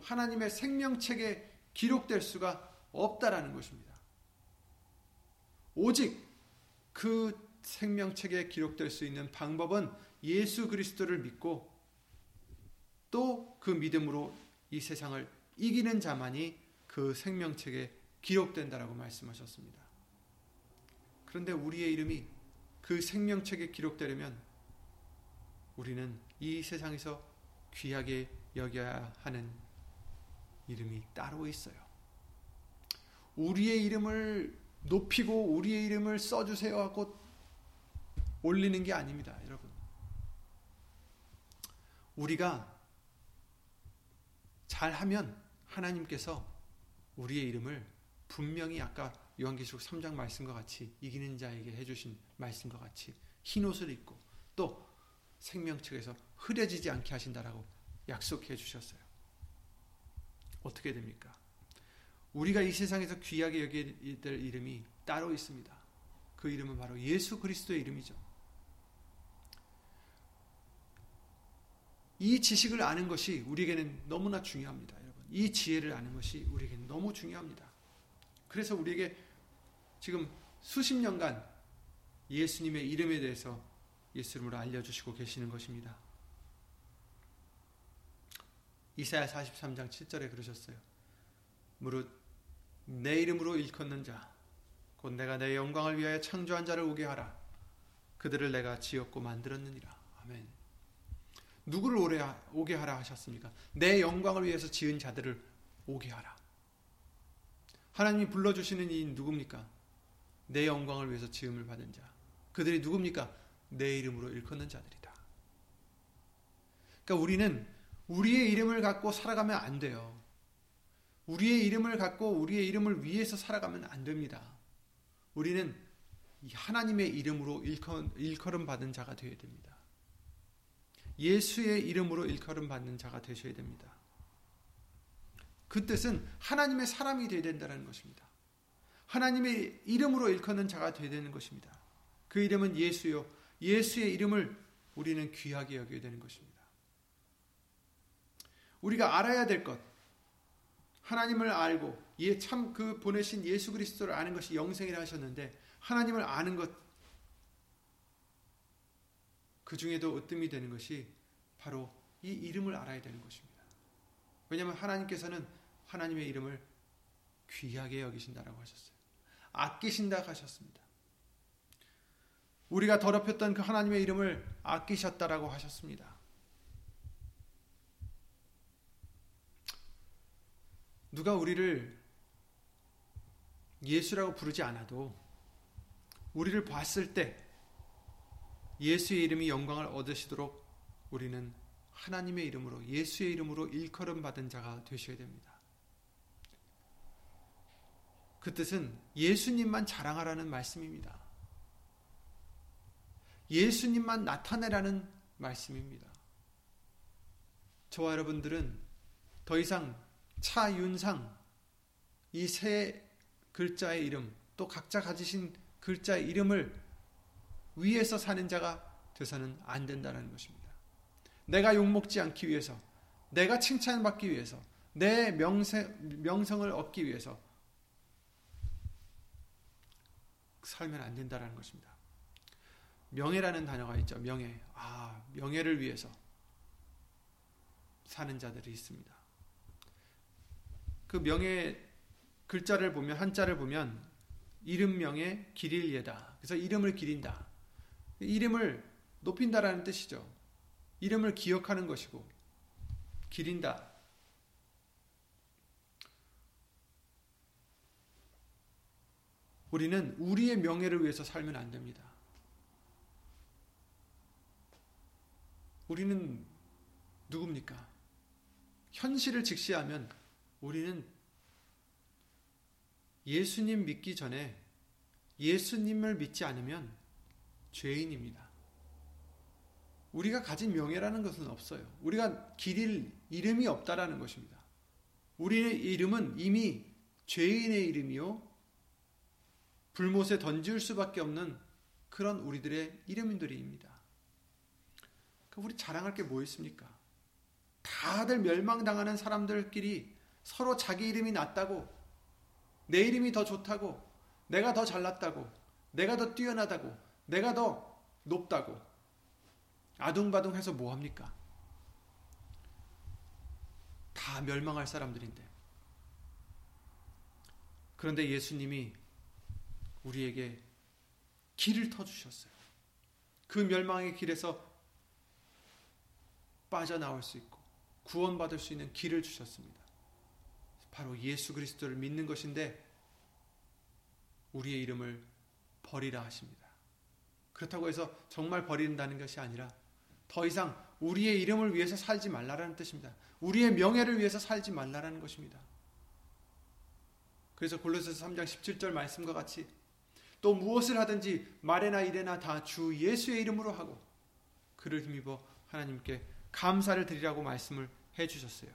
하나님의 생명책에 기록될 수가 없다라는 것입니다. 오직 그 생명책에 기록될 수 있는 방법은 예수 그리스도를 믿고 또 그 믿음으로 이 세상을 이기는 자만이 그 생명책에 기록된다라고 말씀하셨습니다. 그런데 우리의 이름이 그 생명책에 기록되려면 우리는 이 세상에서 귀하게 여겨야 하는 이름이 따로 있어요. 우리의 이름을 높이고 우리의 이름을 써주세요 하고 올리는 게 아닙니다, 여러분. 우리가 잘하면 하나님께서 우리의 이름을 분명히 아까 요한계시록 3장 말씀과 같이 이기는 자에게 해주신 말씀과 같이 흰 옷을 입고 또 생명책에서 흐려지지 않게 하신다라고 약속해 주셨어요. 어떻게 됩니까? 우리가 이 세상에서 귀하게 여겨야 될 이름이 따로 있습니다. 그 이름은 바로 예수 그리스도의 이름이죠. 이 지식을 아는 것이 우리에게는 너무나 중요합니다, 여러분. 이 지혜를 아는 것이 우리에게 너무 중요합니다. 그래서 우리에게 지금 수십 년간 예수님의 이름에 대해서 예수 이름으로 알려주시고 계시는 것입니다. 이사야 43장 7절에 그러셨어요. 무릇 내 이름으로 일컫는 자, 곧 내가 내 영광을 위하여 창조한 자를 오게 하라. 그들을 내가 지었고 만들었느니라. 아멘. 누구를 오게 하라 하셨습니까? 내 영광을 위해서 지은 자들을 오게 하라. 하나님이 불러주시는 이 누굽니까? 내 영광을 위해서 지음을 받은 자. 그들이 누굽니까? 내 이름으로 일컫는 자들이다. 그러니까 우리는 우리의 이름을 갖고 살아가면 안 돼요. 우리의 이름을 갖고 우리의 이름을 위해서 살아가면 안 됩니다. 우리는 하나님의 이름으로 일컬음 받은 자가 되어야 됩니다. 예수의 이름으로 일컬음 받는 자가 되셔야 됩니다. 그 뜻은 하나님의 사람이 되어야 된다는 것입니다. 하나님의 이름으로 일컫는 자가 되어야 되는 것입니다. 그 이름은 예수요. 예수의 이름을 우리는 귀하게 여겨야 되는 것입니다. 우리가 알아야 될 것, 하나님을 알고 예, 참 그 보내신 예수 그리스도를 아는 것이 영생이라 하셨는데 하나님을 아는 것, 그 중에도 으뜸이 되는 것이 바로 이 이름을 알아야 되는 것입니다. 왜냐하면 하나님께서는 하나님의 이름을 귀하게 여기신다라고 하셨어요. 아끼신다 하셨습니다. 우리가 더럽혔던 그 하나님의 이름을 아끼셨다라고 하셨습니다. 누가 우리를 예수라고 부르지 않아도 우리를 봤을 때 예수의 이름이 영광을 얻으시도록 우리는 하나님의 이름으로 예수의 이름으로 일컬음 받은 자가 되셔야 됩니다. 그 뜻은 예수님만 자랑하라는 말씀입니다. 예수님만 나타내라는 말씀입니다. 저와 여러분들은 더 이상 차윤상 이 세 글자의 이름 또 각자 가지신 글자의 이름을 위해서 사는 자가 되서는 안 된다는 것입니다. 내가 욕먹지 않기 위해서 내가 칭찬받기 위해서 내 명세, 명성을 얻기 위해서 살면 안 된다는 것입니다. 명예라는 단어가 있죠. 명예. 아, 명예를 위해서 사는 자들이 있습니다. 그 명예 글자를 보면 한자를 보면 이름 명예 기릴 예다. 그래서 이름을 기린다. 이름을 높인다라는 뜻이죠. 이름을 기억하는 것이고 기린다. 우리는 우리의 명예를 위해서 살면 안 됩니다. 우리는 누굽니까? 현실을 직시하면 우리는 예수님 믿기 전에 예수님을 믿지 않으면 죄인입니다. 우리가 가진 명예라는 것은 없어요. 우리가 기릴 이름이 없다라는 것입니다. 우리의 이름은 이미 죄인의 이름이요. 불못에 던질 수밖에 없는 그런 우리들의 이름들입니다. 그 우리 자랑할 게 뭐 있습니까? 다들 멸망당하는 사람들끼리 서로 자기 이름이 낫다고, 내 이름이 더 좋다고, 내가 더 잘났다고, 내가 더 뛰어나다고, 내가 더 높다고, 아둥바둥해서 뭐 합니까? 다 멸망할 사람들인데. 그런데 예수님이 우리에게 길을 터 주셨어요. 그 멸망의 길에서 빠져나올 수 있고 구원받을 수 있는 길을 주셨습니다. 바로 예수 그리스도를 믿는 것인데 우리의 이름을 버리라 하십니다. 그렇다고 해서 정말 버린다는 것이 아니라 더 이상 우리의 이름을 위해서 살지 말라라는 뜻입니다. 우리의 명예를 위해서 살지 말라라는 것입니다. 그래서 골로새서 3장 17절 말씀과 같이 또 무엇을 하든지 말에나 이래나 다 주 예수의 이름으로 하고 그를 힘입어 하나님께 감사를 드리라고 말씀을 해 주셨어요.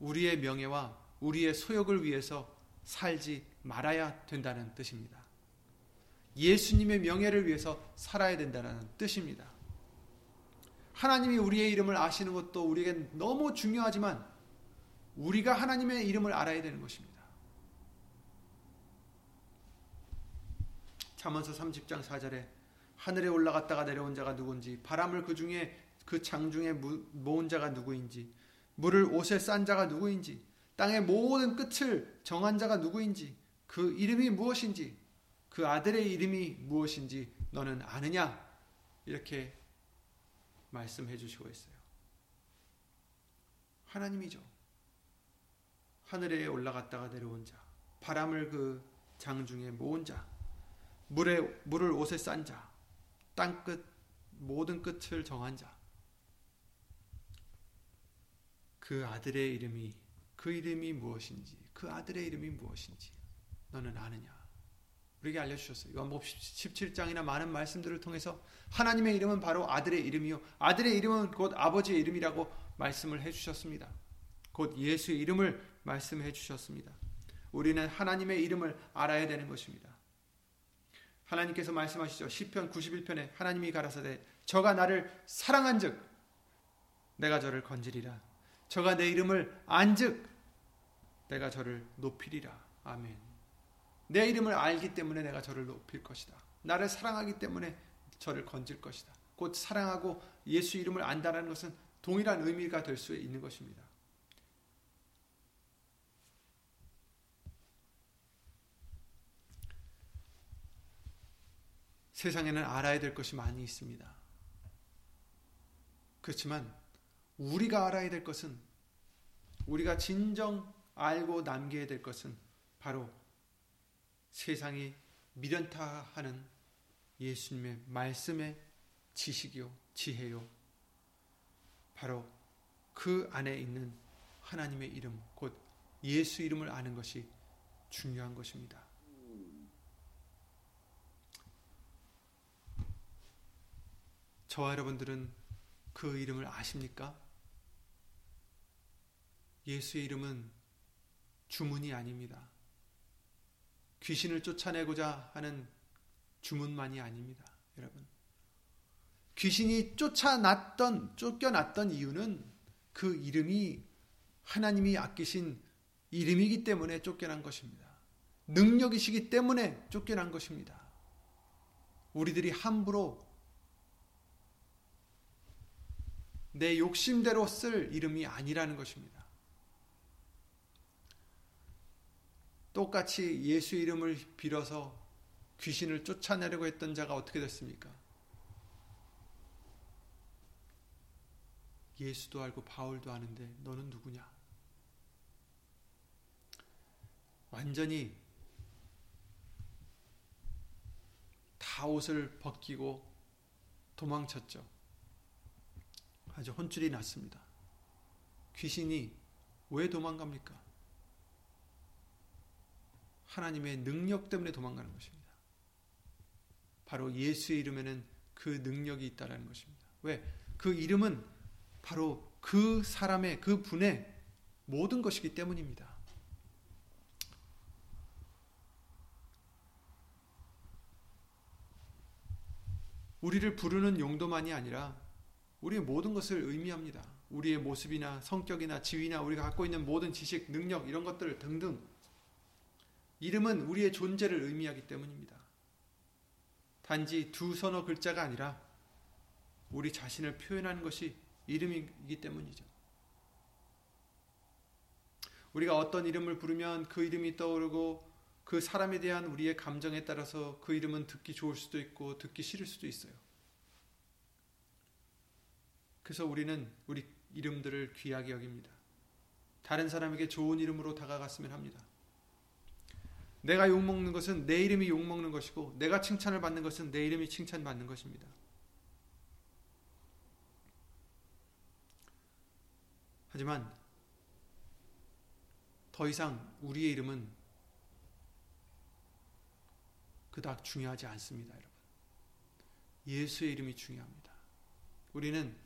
우리의 명예와 우리의 소욕을 위해서 살지 말아야 된다는 뜻입니다. 예수님의 명예를 위해서 살아야 된다는 뜻입니다. 하나님이 우리의 이름을 아시는 것도 우리에게 너무 중요하지만 우리가 하나님의 이름을 알아야 되는 것입니다. 잠언서 30장 4절에 하늘에 올라갔다가 내려온 자가 누군지 바람을 그 중에 그 장중에 모은 자가 누구인지 물을 옷에 싼 자가 누구인지 땅의 모든 끝을 정한 자가 누구인지 그 이름이 무엇인지 그 아들의 이름이 무엇인지 너는 아느냐 이렇게 말씀해 주시고 있어요. 하나님이죠. 하늘에 올라갔다가 내려온 자, 바람을 그 장중에 모은 자, 물에 물을 옷에 싼 자, 땅끝 모든 끝을 정한 자. 그 아들의 이름이 그 이름이 무엇인지 그 아들의 이름이 무엇인지 너는 아느냐? 우리에게 알려주셨어요. 요한복음 17장이나 많은 말씀들을 통해서 하나님의 이름은 바로 아들의 이름이요. 아들의 이름은 곧 아버지의 이름이라고 말씀을 해주셨습니다. 곧 예수의 이름을 말씀해 주셨습니다. 우리는 하나님의 이름을 알아야 되는 것입니다. 하나님께서 말씀하시죠. 시편 91편에 하나님이 가라사대 저가 나를 사랑한즉 내가 저를 건지리라. 저가 내 이름을 안즉 내가 저를 높이리라. 아멘. 내 이름을 알기 때문에 내가 저를 높일 것이다. 나를 사랑하기 때문에 저를 건질 것이다. 곧 사랑하고 예수 이름을 안다라는 것은 동일한 의미가 될 수 있는 것입니다. 세상에는 알아야 될 것이 많이 있습니다. 그렇지만 우리가 알아야 될 것은 우리가 진정 알고 남겨야 될 것은 바로 세상이 미련타 하는 예수님의 말씀의 지식이요 지혜요 바로 그 안에 있는 하나님의 이름 곧 예수 이름을 아는 것이 중요한 것입니다. 저와 여러분들은 그 이름을 아십니까? 예수의 이름은 주문이 아닙니다. 귀신을 쫓아내고자 하는 주문만이 아닙니다. 여러분. 귀신이 쫓아났던, 쫓겨났던 이유는 그 이름이 하나님이 아끼신 이름이기 때문에 쫓겨난 것입니다. 능력이시기 때문에 쫓겨난 것입니다. 우리들이 함부로 내 욕심대로 쓸 이름이 아니라는 것입니다. 똑같이 예수 이름을 빌어서 귀신을 쫓아내려고 했던 자가 어떻게 됐습니까? 예수도 알고 바울도 아는데 너는 누구냐? 완전히 다 옷을 벗기고 도망쳤죠. 아주 혼쭐이 났습니다. 귀신이 왜 도망갑니까? 하나님의 능력 때문에 도망가는 것입니다. 바로 예수의 이름에는 그 능력이 있다라는 것입니다. 왜? 그 이름은 바로 그 사람의 그 분의 모든 것이기 때문입니다. 우리를 부르는 용도만이 아니라 우리의 모든 것을 의미합니다. 우리의 모습이나 성격이나 지위나 우리가 갖고 있는 모든 지식, 능력 이런 것들 등등 이름은 우리의 존재를 의미하기 때문입니다. 단지 두 서너 글자가 아니라 우리 자신을 표현하는 것이 이름이기 때문이죠. 우리가 어떤 이름을 부르면 그 이름이 떠오르고 그 사람에 대한 우리의 감정에 따라서 그 이름은 듣기 좋을 수도 있고 듣기 싫을 수도 있어요. 그래서 우리는 우리 이름들을 귀하게 여깁니다. 다른 사람에게 좋은 이름으로 다가갔으면 합니다. 내가 욕먹는 것은 내 이름이 욕먹는 것이고 내가 칭찬을 받는 것은 내 이름이 칭찬받는 것입니다. 하지만 더 이상 우리의 이름은 그닥 중요하지 않습니다, 여러분. 예수의 이름이 중요합니다. 우리는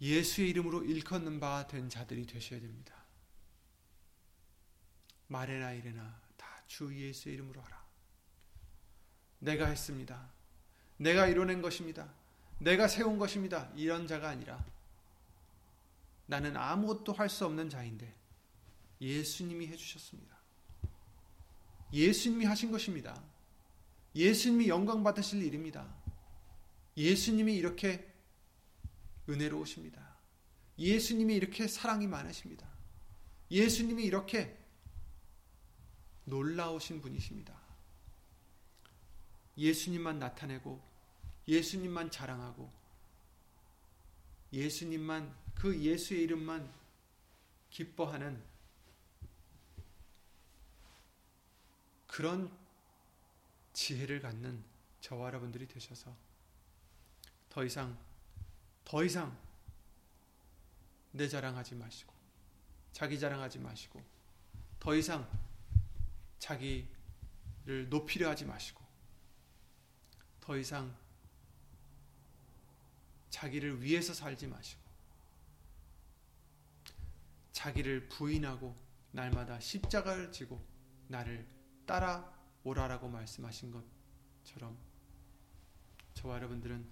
예수의 이름으로 일컫는 바 된 자들이 되셔야 됩니다. 말해나 이래나 다 주 예수의 이름으로 하라. 내가 했습니다. 내가 이뤄낸 것입니다. 내가 세운 것입니다. 이런 자가 아니라 나는 아무것도 할 수 없는 자인데 예수님이 해주셨습니다. 예수님이 하신 것입니다. 예수님이 영광 받으실 일입니다. 예수님이 이렇게 은혜로우십니다. 예수님이 이렇게 사랑이 많으십니다. 예수님이 이렇게 놀라우신 분이십니다. 예수님만 나타내고 예수님만 자랑하고 예수님만 그 예수의 이름만 기뻐하는 그런 지혜를 갖는 저와 여러분들이 되셔서 더 이상 더 이상 내 자랑하지 마시고 자기 자랑하지 마시고 더 이상 자기를 높이려 하지 마시고 더 이상 자기를 위해서 살지 마시고 자기를 부인하고 날마다 십자가를 지고 나를 따라오라라고 말씀하신 것처럼 저와 여러분들은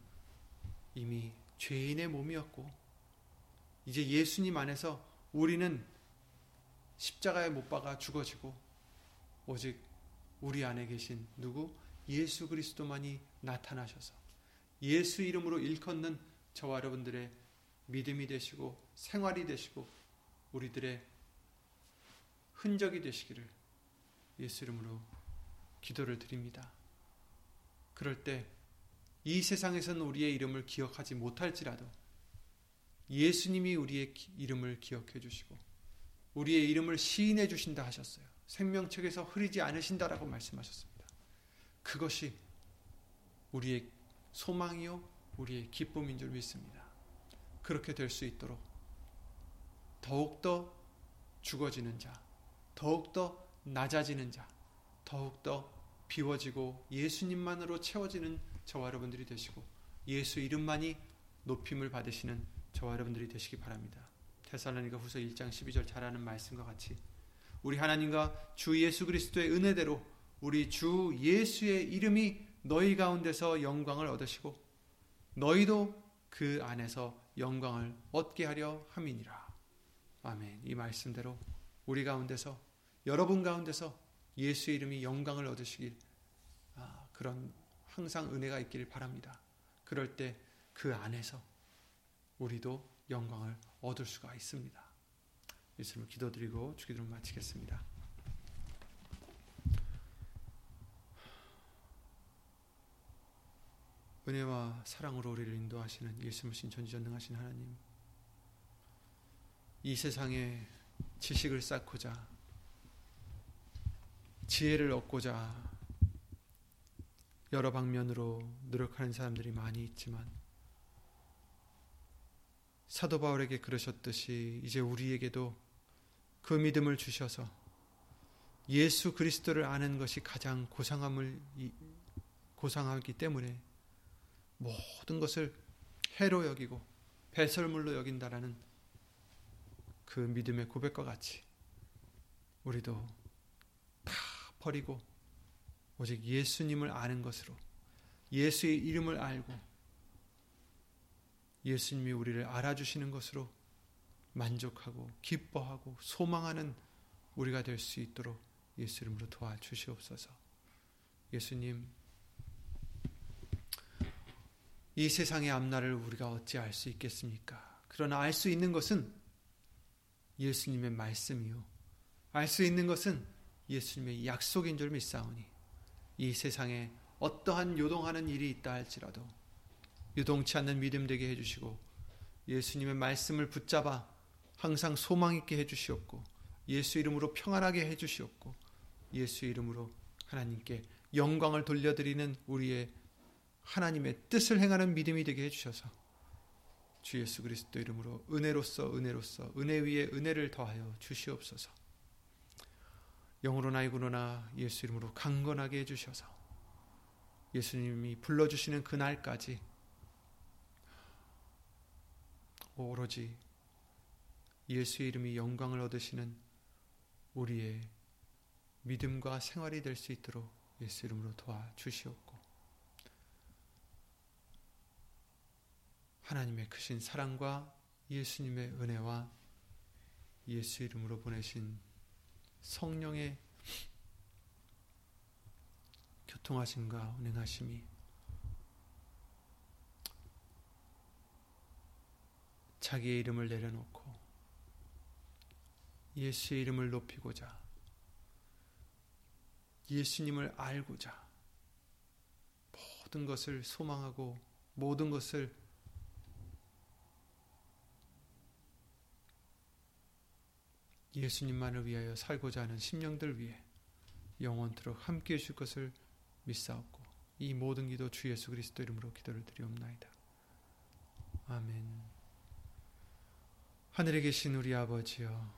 이미 죄인의 몸이었고 이제 예수님 안에서 우리는 십자가에 못 박아 죽어지고 오직 우리 안에 계신 누구 예수 그리스도만이 나타나셔서 예수 이름으로 일컫는 저와 여러분들의 믿음이 되시고 생활이 되시고 우리들의 흔적이 되시기를 예수 이름으로 기도를 드립니다. 그럴 때 이 세상에서는 우리의 이름을 기억하지 못할지라도 예수님이 우리의 이름을 기억해 주시고 우리의 이름을 시인해 주신다 하셨어요. 생명책에서 흐리지 않으신다라고 말씀하셨습니다. 그것이 우리의 소망이요 우리의 기쁨인 줄 믿습니다. 그렇게 될 수 있도록 더욱더 죽어지는 자, 더욱더 낮아지는 자, 더욱더 비워지고 예수님만으로 채워지는 저와 여러분들이 되시고 예수 이름만이 높임을 받으시는 저와 여러분들이 되시기 바랍니다. 테살로니가 후서 1장 12절 잘 아는 말씀과 같이 우리 하나님과 주 예수 그리스도의 은혜대로 우리 주 예수의 이름이 너희 가운데서 영광을 얻으시고 너희도 그 안에서 영광을 얻게 하려 함이니라. 아멘. 이 말씀대로 우리 가운데서 여러분 가운데서 예수의 이름이 영광을 얻으시길 아, 그런 항상 은혜가 있기를 바랍니다. 그럴 때 그 안에서 우리도 영광을 얻을 수가 있습니다. 예수님을 기도드리고 주기도를 마치겠습니다. 은혜와 사랑으로 우리를 인도하시는 예수님 전지전능하신 하나님 이 세상에 지식을 쌓고자 지혜를 얻고자 여러 방면으로 노력하는 사람들이 많이 있지만 사도 바울에게 그러셨듯이 이제 우리에게도 그 믿음을 주셔서 예수 그리스도를 아는 것이 가장 고상함을 고상하기 때문에 모든 것을 해로 여기고 배설물로 여긴다라는 그 믿음의 고백과 같이 우리도 다 버리고 오직 예수님을 아는 것으로 예수의 이름을 알고 예수님이 우리를 알아주시는 것으로 만족하고 기뻐하고 소망하는 우리가 될 수 있도록 예수 이름으로 도와주시옵소서. 예수님, 이 세상의 앞날을 우리가 어찌 알 수 있겠습니까? 그러나 알 수 있는 것은 예수님의 말씀이요. 알 수 있는 것은 예수님의 약속인 줄 믿사오니 이 세상에 어떠한 요동하는 일이 있다 할지라도 유동치 않는 믿음 되게 해주시고 예수님의 말씀을 붙잡아 항상 소망 있게 해 주시옵고 예수 이름으로 평안하게 해 주시옵고 예수 이름으로 하나님께 영광을 돌려드리는 우리의 하나님의 뜻을 행하는 믿음이 되게 해 주셔서 주 예수 그리스도 이름으로 은혜로서 은혜로서 은혜 위에 은혜를 더하여 주시옵소서. 영으로나 이구로나 예수 이름으로 강건하게 해 주셔서 예수님이 불러 주시는 그날까지 오로지 예수의 이름이 영광을 얻으시는 우리의 믿음과 생활이 될 수 있도록 예수 이름으로 도와주시옵고 하나님의 크신 사랑과 예수님의 은혜와 예수 이름으로 보내신 성령의 교통하심과 운행하심이 자기의 이름을 내려놓고 예수의 이름을 높이고자 예수님을 알고자 모든 것을 소망하고 모든 것을 예수님만을 위하여 살고자 하는 심령들 위해 영원토록 함께 해줄 것을 믿사옵고 이 모든 기도 주 예수 그리스도 이름으로 기도를 드리옵나이다. 아멘. 하늘에 계신 우리 아버지여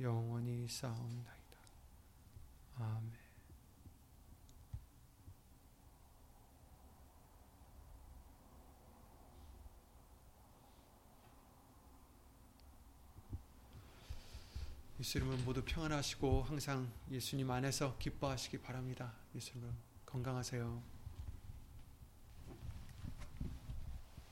영원히 쌓옵나이다. 아멘 예수님은 모두 평안하시고 항상 예수님 안에서 기뻐하시기 바랍니다. 예수님 건강하세요.